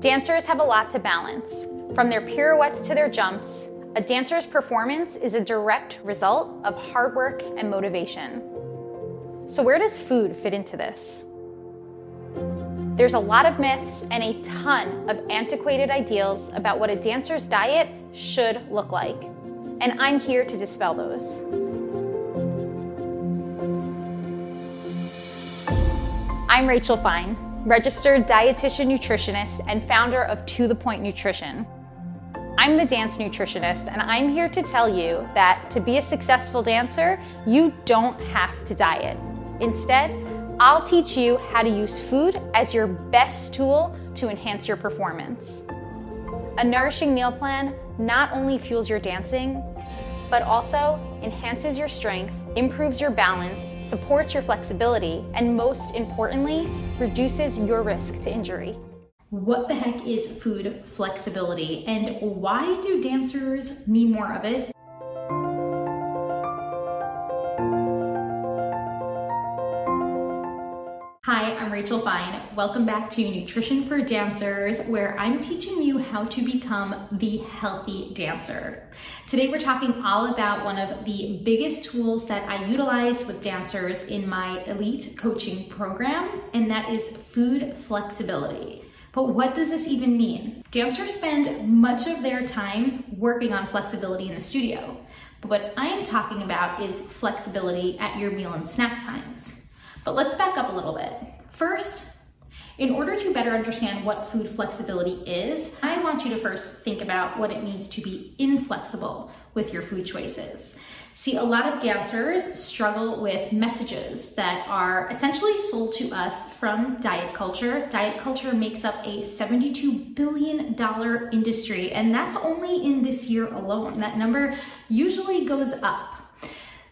Dancers have a lot to balance. From their pirouettes to their jumps, a dancer's performance is a direct result of hard work and motivation. So, where does food fit into this? There's a lot of myths and a ton of antiquated ideals about what a dancer's diet should look like. And I'm here to dispel those. I'm Rachel Fine registered dietitian nutritionist and founder of To The Pointe Nutrition. I'm the dance nutritionist, and I'm here to tell you that to be a successful dancer, you don't have to diet. Instead, I'll teach you how to use food as your best tool to enhance your performance. A nourishing meal plan not only fuels your dancing, but also enhances your strength, improves your balance, supports your flexibility, and most importantly, reduces your risk to injury. What the heck is food flexibility and why do dancers need more of it? Hi, I'm Rachel Fine. Welcome back to Nutrition for Dancers, where I'm teaching you how to become the healthy dancer. Today, we're talking all about one of the biggest tools that I utilize with dancers in my elite coaching program, and that is food flexibility. But what does this even mean? Dancers spend much of their time working on flexibility in the studio. But what I am talking about is flexibility at your meal and snack times. But let's back up a little bit. First, in order to better understand what food flexibility is, I want you to first think about what it means to be inflexible with your food choices. See, a lot of dancers struggle with messages that are essentially sold to us from diet culture. Diet culture makes up a $72 billion industry, and that's only in this year alone. That number usually goes up.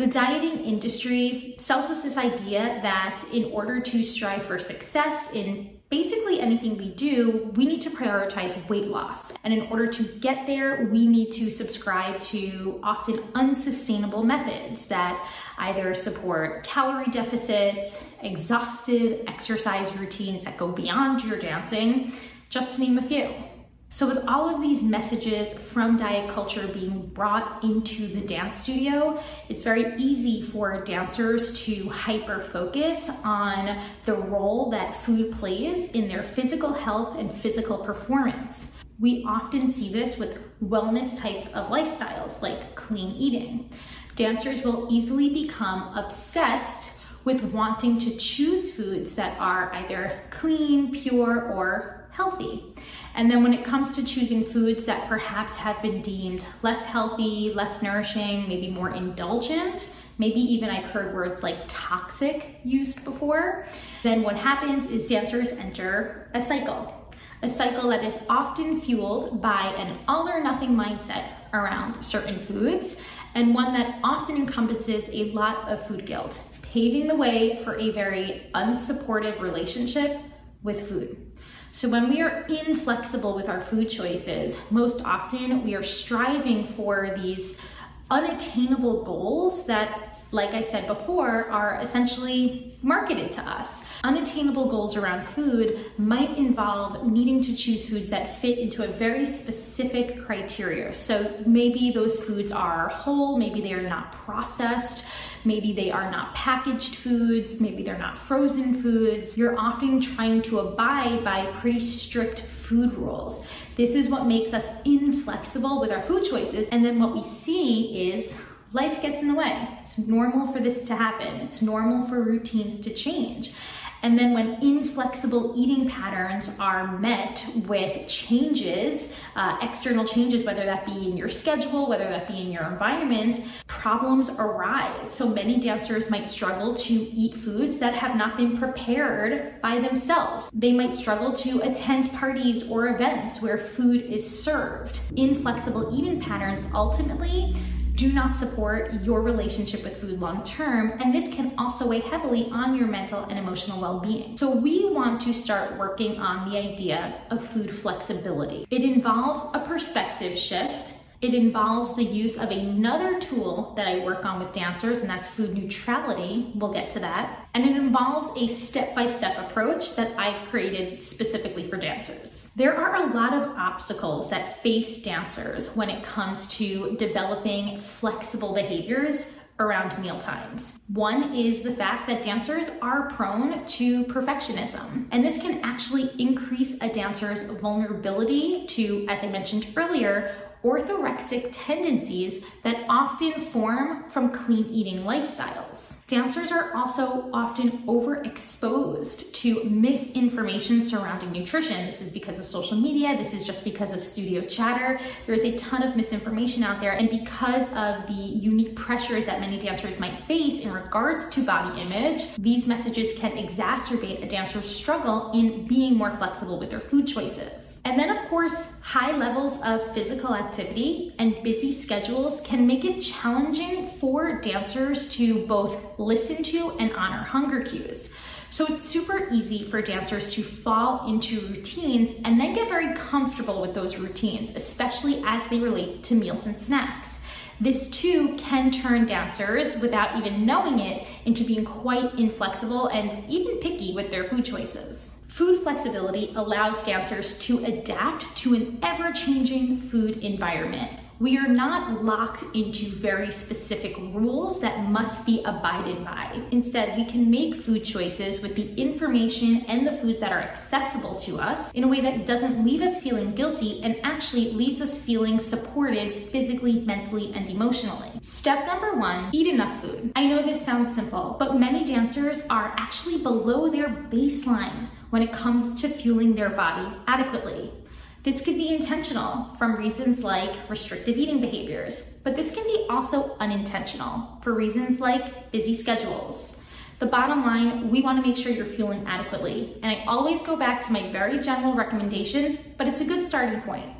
The dieting industry sells us this idea that in order to strive for success in basically anything we do, we need to prioritize weight loss. And in order to get there, we need to subscribe to often unsustainable methods that either support calorie deficits, exhaustive exercise routines that go beyond your dancing, just to name a few. So, with all of these messages from diet culture being brought into the dance studio, it's very easy for dancers to hyper focus on the role that food plays in their physical health and physical performance. We often see this with wellness types of lifestyles like clean eating. Dancers will easily become obsessed with wanting to choose foods that are either clean, pure, or healthy. And then when it comes to choosing foods that perhaps have been deemed less healthy, less nourishing, maybe more indulgent, maybe even I've heard words like toxic used before, then what happens is dancers enter a cycle. A cycle that is often fueled by an all or nothing mindset around certain foods, and one that often encompasses a lot of food guilt, paving the way for a very unsupportive relationship with food. So, when we are inflexible with our food choices, most often we are striving for these unattainable goals that, like I said before, are essentially marketed to us. Unattainable goals around food might involve needing to choose foods that fit into a very specific criteria. So, maybe those foods are whole, maybe they are not processed Maybe they are not packaged foods, maybe they're not frozen foods. You're often trying to abide by pretty strict food rules. This is what makes us inflexible with our food choices. And then what we see is life gets in the way. It's normal for this to happen. It's normal for routines to change. And then when inflexible eating patterns are met with changes, uh, external changes, whether that be in your schedule, whether that be in your environment, problems arise. So many dancers might struggle to eat foods that have not been prepared by themselves. They might struggle to attend parties or events where food is served. Inflexible eating patterns ultimately do not support your relationship with food long term, and this can also weigh heavily on your mental and emotional well being. So, we want to start working on the idea of food flexibility. It involves a perspective shift. It involves the use of another tool that I work on with dancers, and that's food neutrality. We'll get to that. And it involves a step by step approach that I've created specifically for dancers. There are a lot of obstacles that face dancers when it comes to developing flexible behaviors around meal times. One is the fact that dancers are prone to perfectionism, and this can actually increase a dancer's vulnerability to, as I mentioned earlier, orthorexic tendencies that often form from clean eating lifestyles. Dancers are also often overexposed to misinformation surrounding nutrition. This is because of social media, this is just because of studio chatter. There is a ton of misinformation out there, and because of the unique pressures that many dancers might face in regards to body image, these messages can exacerbate a dancer's struggle in being more flexible with their food choices. And then, of course, high levels of physical activity and busy schedules can make it challenging for dancers to both listen to and honor hunger cues. So it's super easy for dancers to fall into routines and then get very comfortable with those routines, especially as they relate to meals and snacks. This too can turn dancers, without even knowing it, into being quite inflexible and even picky with their food choices. Food flexibility allows dancers to adapt to an ever changing food environment. We are not locked into very specific rules that must be abided by. Instead, we can make food choices with the information and the foods that are accessible to us in a way that doesn't leave us feeling guilty and actually leaves us feeling supported physically, mentally, and emotionally. Step number one eat enough food. I know this sounds simple, but many dancers are actually below their baseline when it comes to fueling their body adequately. This could be intentional from reasons like restrictive eating behaviors, but this can be also unintentional for reasons like busy schedules. The bottom line, we want to make sure you're fueling adequately. And I always go back to my very general recommendation, but it's a good starting point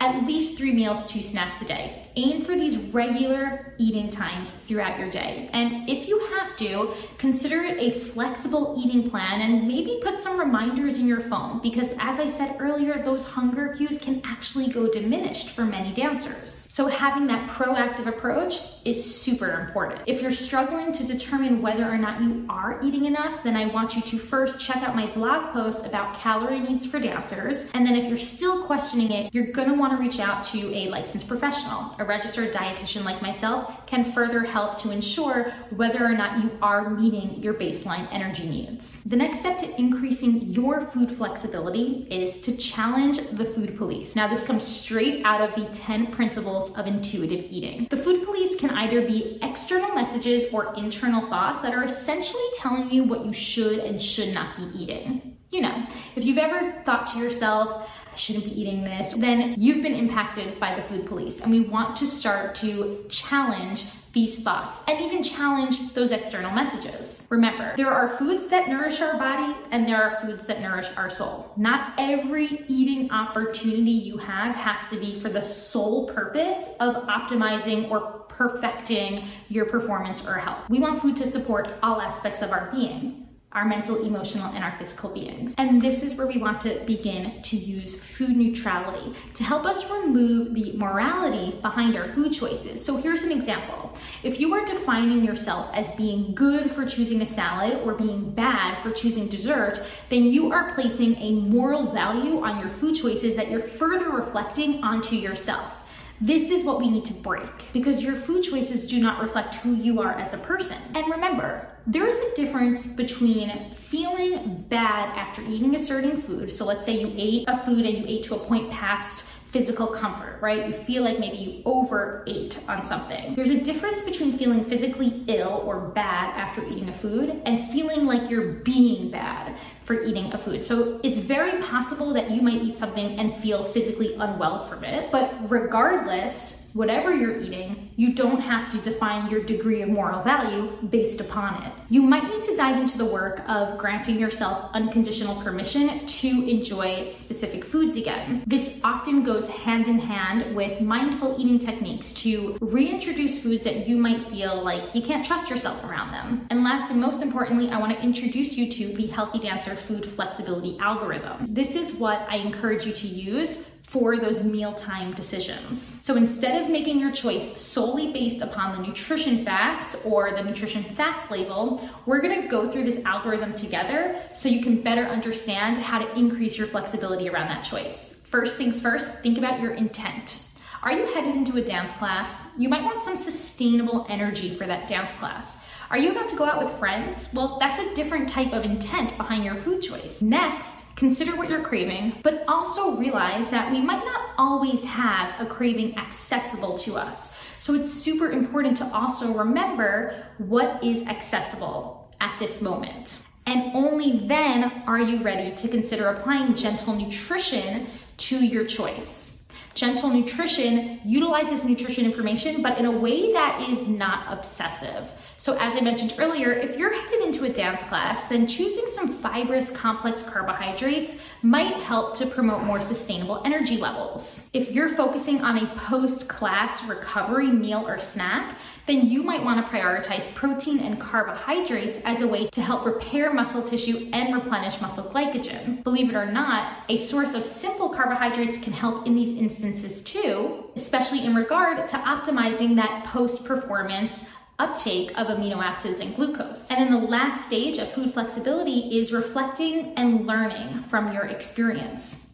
at least three meals, two snacks a day. Aim for these regular eating times throughout your day. And if you have to, consider it a flexible eating plan and maybe put some reminders in your phone because, as I said earlier, those hunger cues can actually go diminished for many dancers. So, having that proactive approach is super important. If you're struggling to determine whether or not you are eating enough, then I want you to first check out my blog post about calorie needs for dancers. And then, if you're still questioning it, you're gonna wanna want to reach out to a licensed professional. A registered dietitian like myself can further help to ensure whether or not you are meeting your baseline energy needs. The next step to increasing your food flexibility is to challenge the food police. Now, this comes straight out of the 10 principles of intuitive eating. The food police can either be external messages or internal thoughts that are essentially telling you what you should and should not be eating. You know, if you've ever thought to yourself, shouldn't be eating this, then you've been impacted by the food police. And we want to start to challenge these thoughts and even challenge those external messages. Remember, there are foods that nourish our body and there are foods that nourish our soul. Not every eating opportunity you have has to be for the sole purpose of optimizing or perfecting your performance or health. We want food to support all aspects of our being our mental, emotional, and our physical beings. And this is where we want to begin to use food neutrality to help us remove the morality behind our food choices. So here's an example. If you are defining yourself as being good for choosing a salad or being bad for choosing dessert, then you are placing a moral value on your food choices that you're further reflecting onto yourself. This is what we need to break because your food choices do not reflect who you are as a person. And remember, there's a difference between feeling bad after eating a certain food. So let's say you ate a food and you ate to a point past physical comfort, right? You feel like maybe you overate on something. There's a difference between feeling physically ill or bad after eating a food and feeling like you're being bad for eating a food. So it's very possible that you might eat something and feel physically unwell from it, but regardless, whatever you're eating, you don't have to define your degree of moral value based upon it. You might need to dive into the work of granting yourself unconditional permission to enjoy specific foods again. This often goes hand in hand with mindful eating techniques to reintroduce foods that you might feel like you can't trust yourself around them. And last and most importantly, I want to introduce you to the Healthy Dancer Food Flexibility Algorithm. This is what I encourage you to use for those mealtime decisions. So instead of making your choice solely based upon the nutrition facts or the nutrition facts label, we're gonna go through this algorithm together so you can better understand how to increase your flexibility around that choice. First things first, think about your intent. Are you headed into a dance class? You might want some sustainable energy for that dance class. Are you about to go out with friends? Well, that's a different type of intent behind your food choice. Next, consider what you're craving, but also realize that we might not always have a craving accessible to us. So it's super important to also remember what is accessible at this moment. And only then are you ready to consider applying gentle nutrition to your choice. Gentle nutrition utilizes nutrition information, but in a way that is not obsessive. So as I mentioned earlier, if you're headed into a dance class, then choosing some fibrous complex carbohydrates might help to promote more sustainable energy levels. If you're focusing on a post-class recovery meal or snack, then you might want to prioritize protein and carbohydrates as a way to help repair muscle tissue and replenish muscle glycogen. Believe it or not, a source of simple carbohydrates can help in these instances too, especially in regard to optimizing that post-performance uptake of amino acids and glucose. And then the last stage of food flexibility is reflecting and learning from your experience.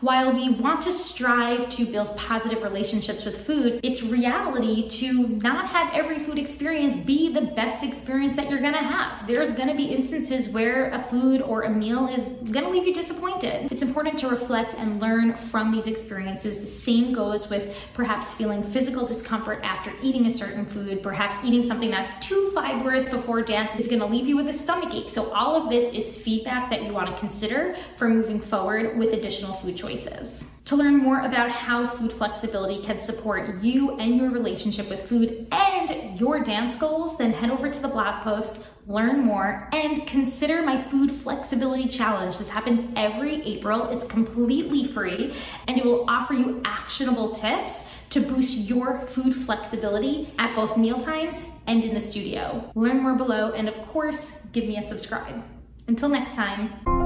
While we want to strive to build positive relationships with food, it's reality to not have every food experience be the best experience that you're gonna have. There's gonna be instances where a food or a meal is gonna leave you disappointed. It's important to reflect and learn from these experiences. The same goes with perhaps feeling physical discomfort after eating a certain food, perhaps eating something that's too fibrous before dance is gonna leave you with a stomach ache. So all of this is feedback that you wanna consider for moving forward with additional food choices choices. To learn more about how food flexibility can support you and your relationship with food and your dance goals, then head over to the blog post, learn more, and consider my food flexibility challenge. This happens every April. It's completely free and it will offer you actionable tips to boost your food flexibility at both mealtimes and in the studio. Learn more below, and of course, give me a subscribe. Until next time.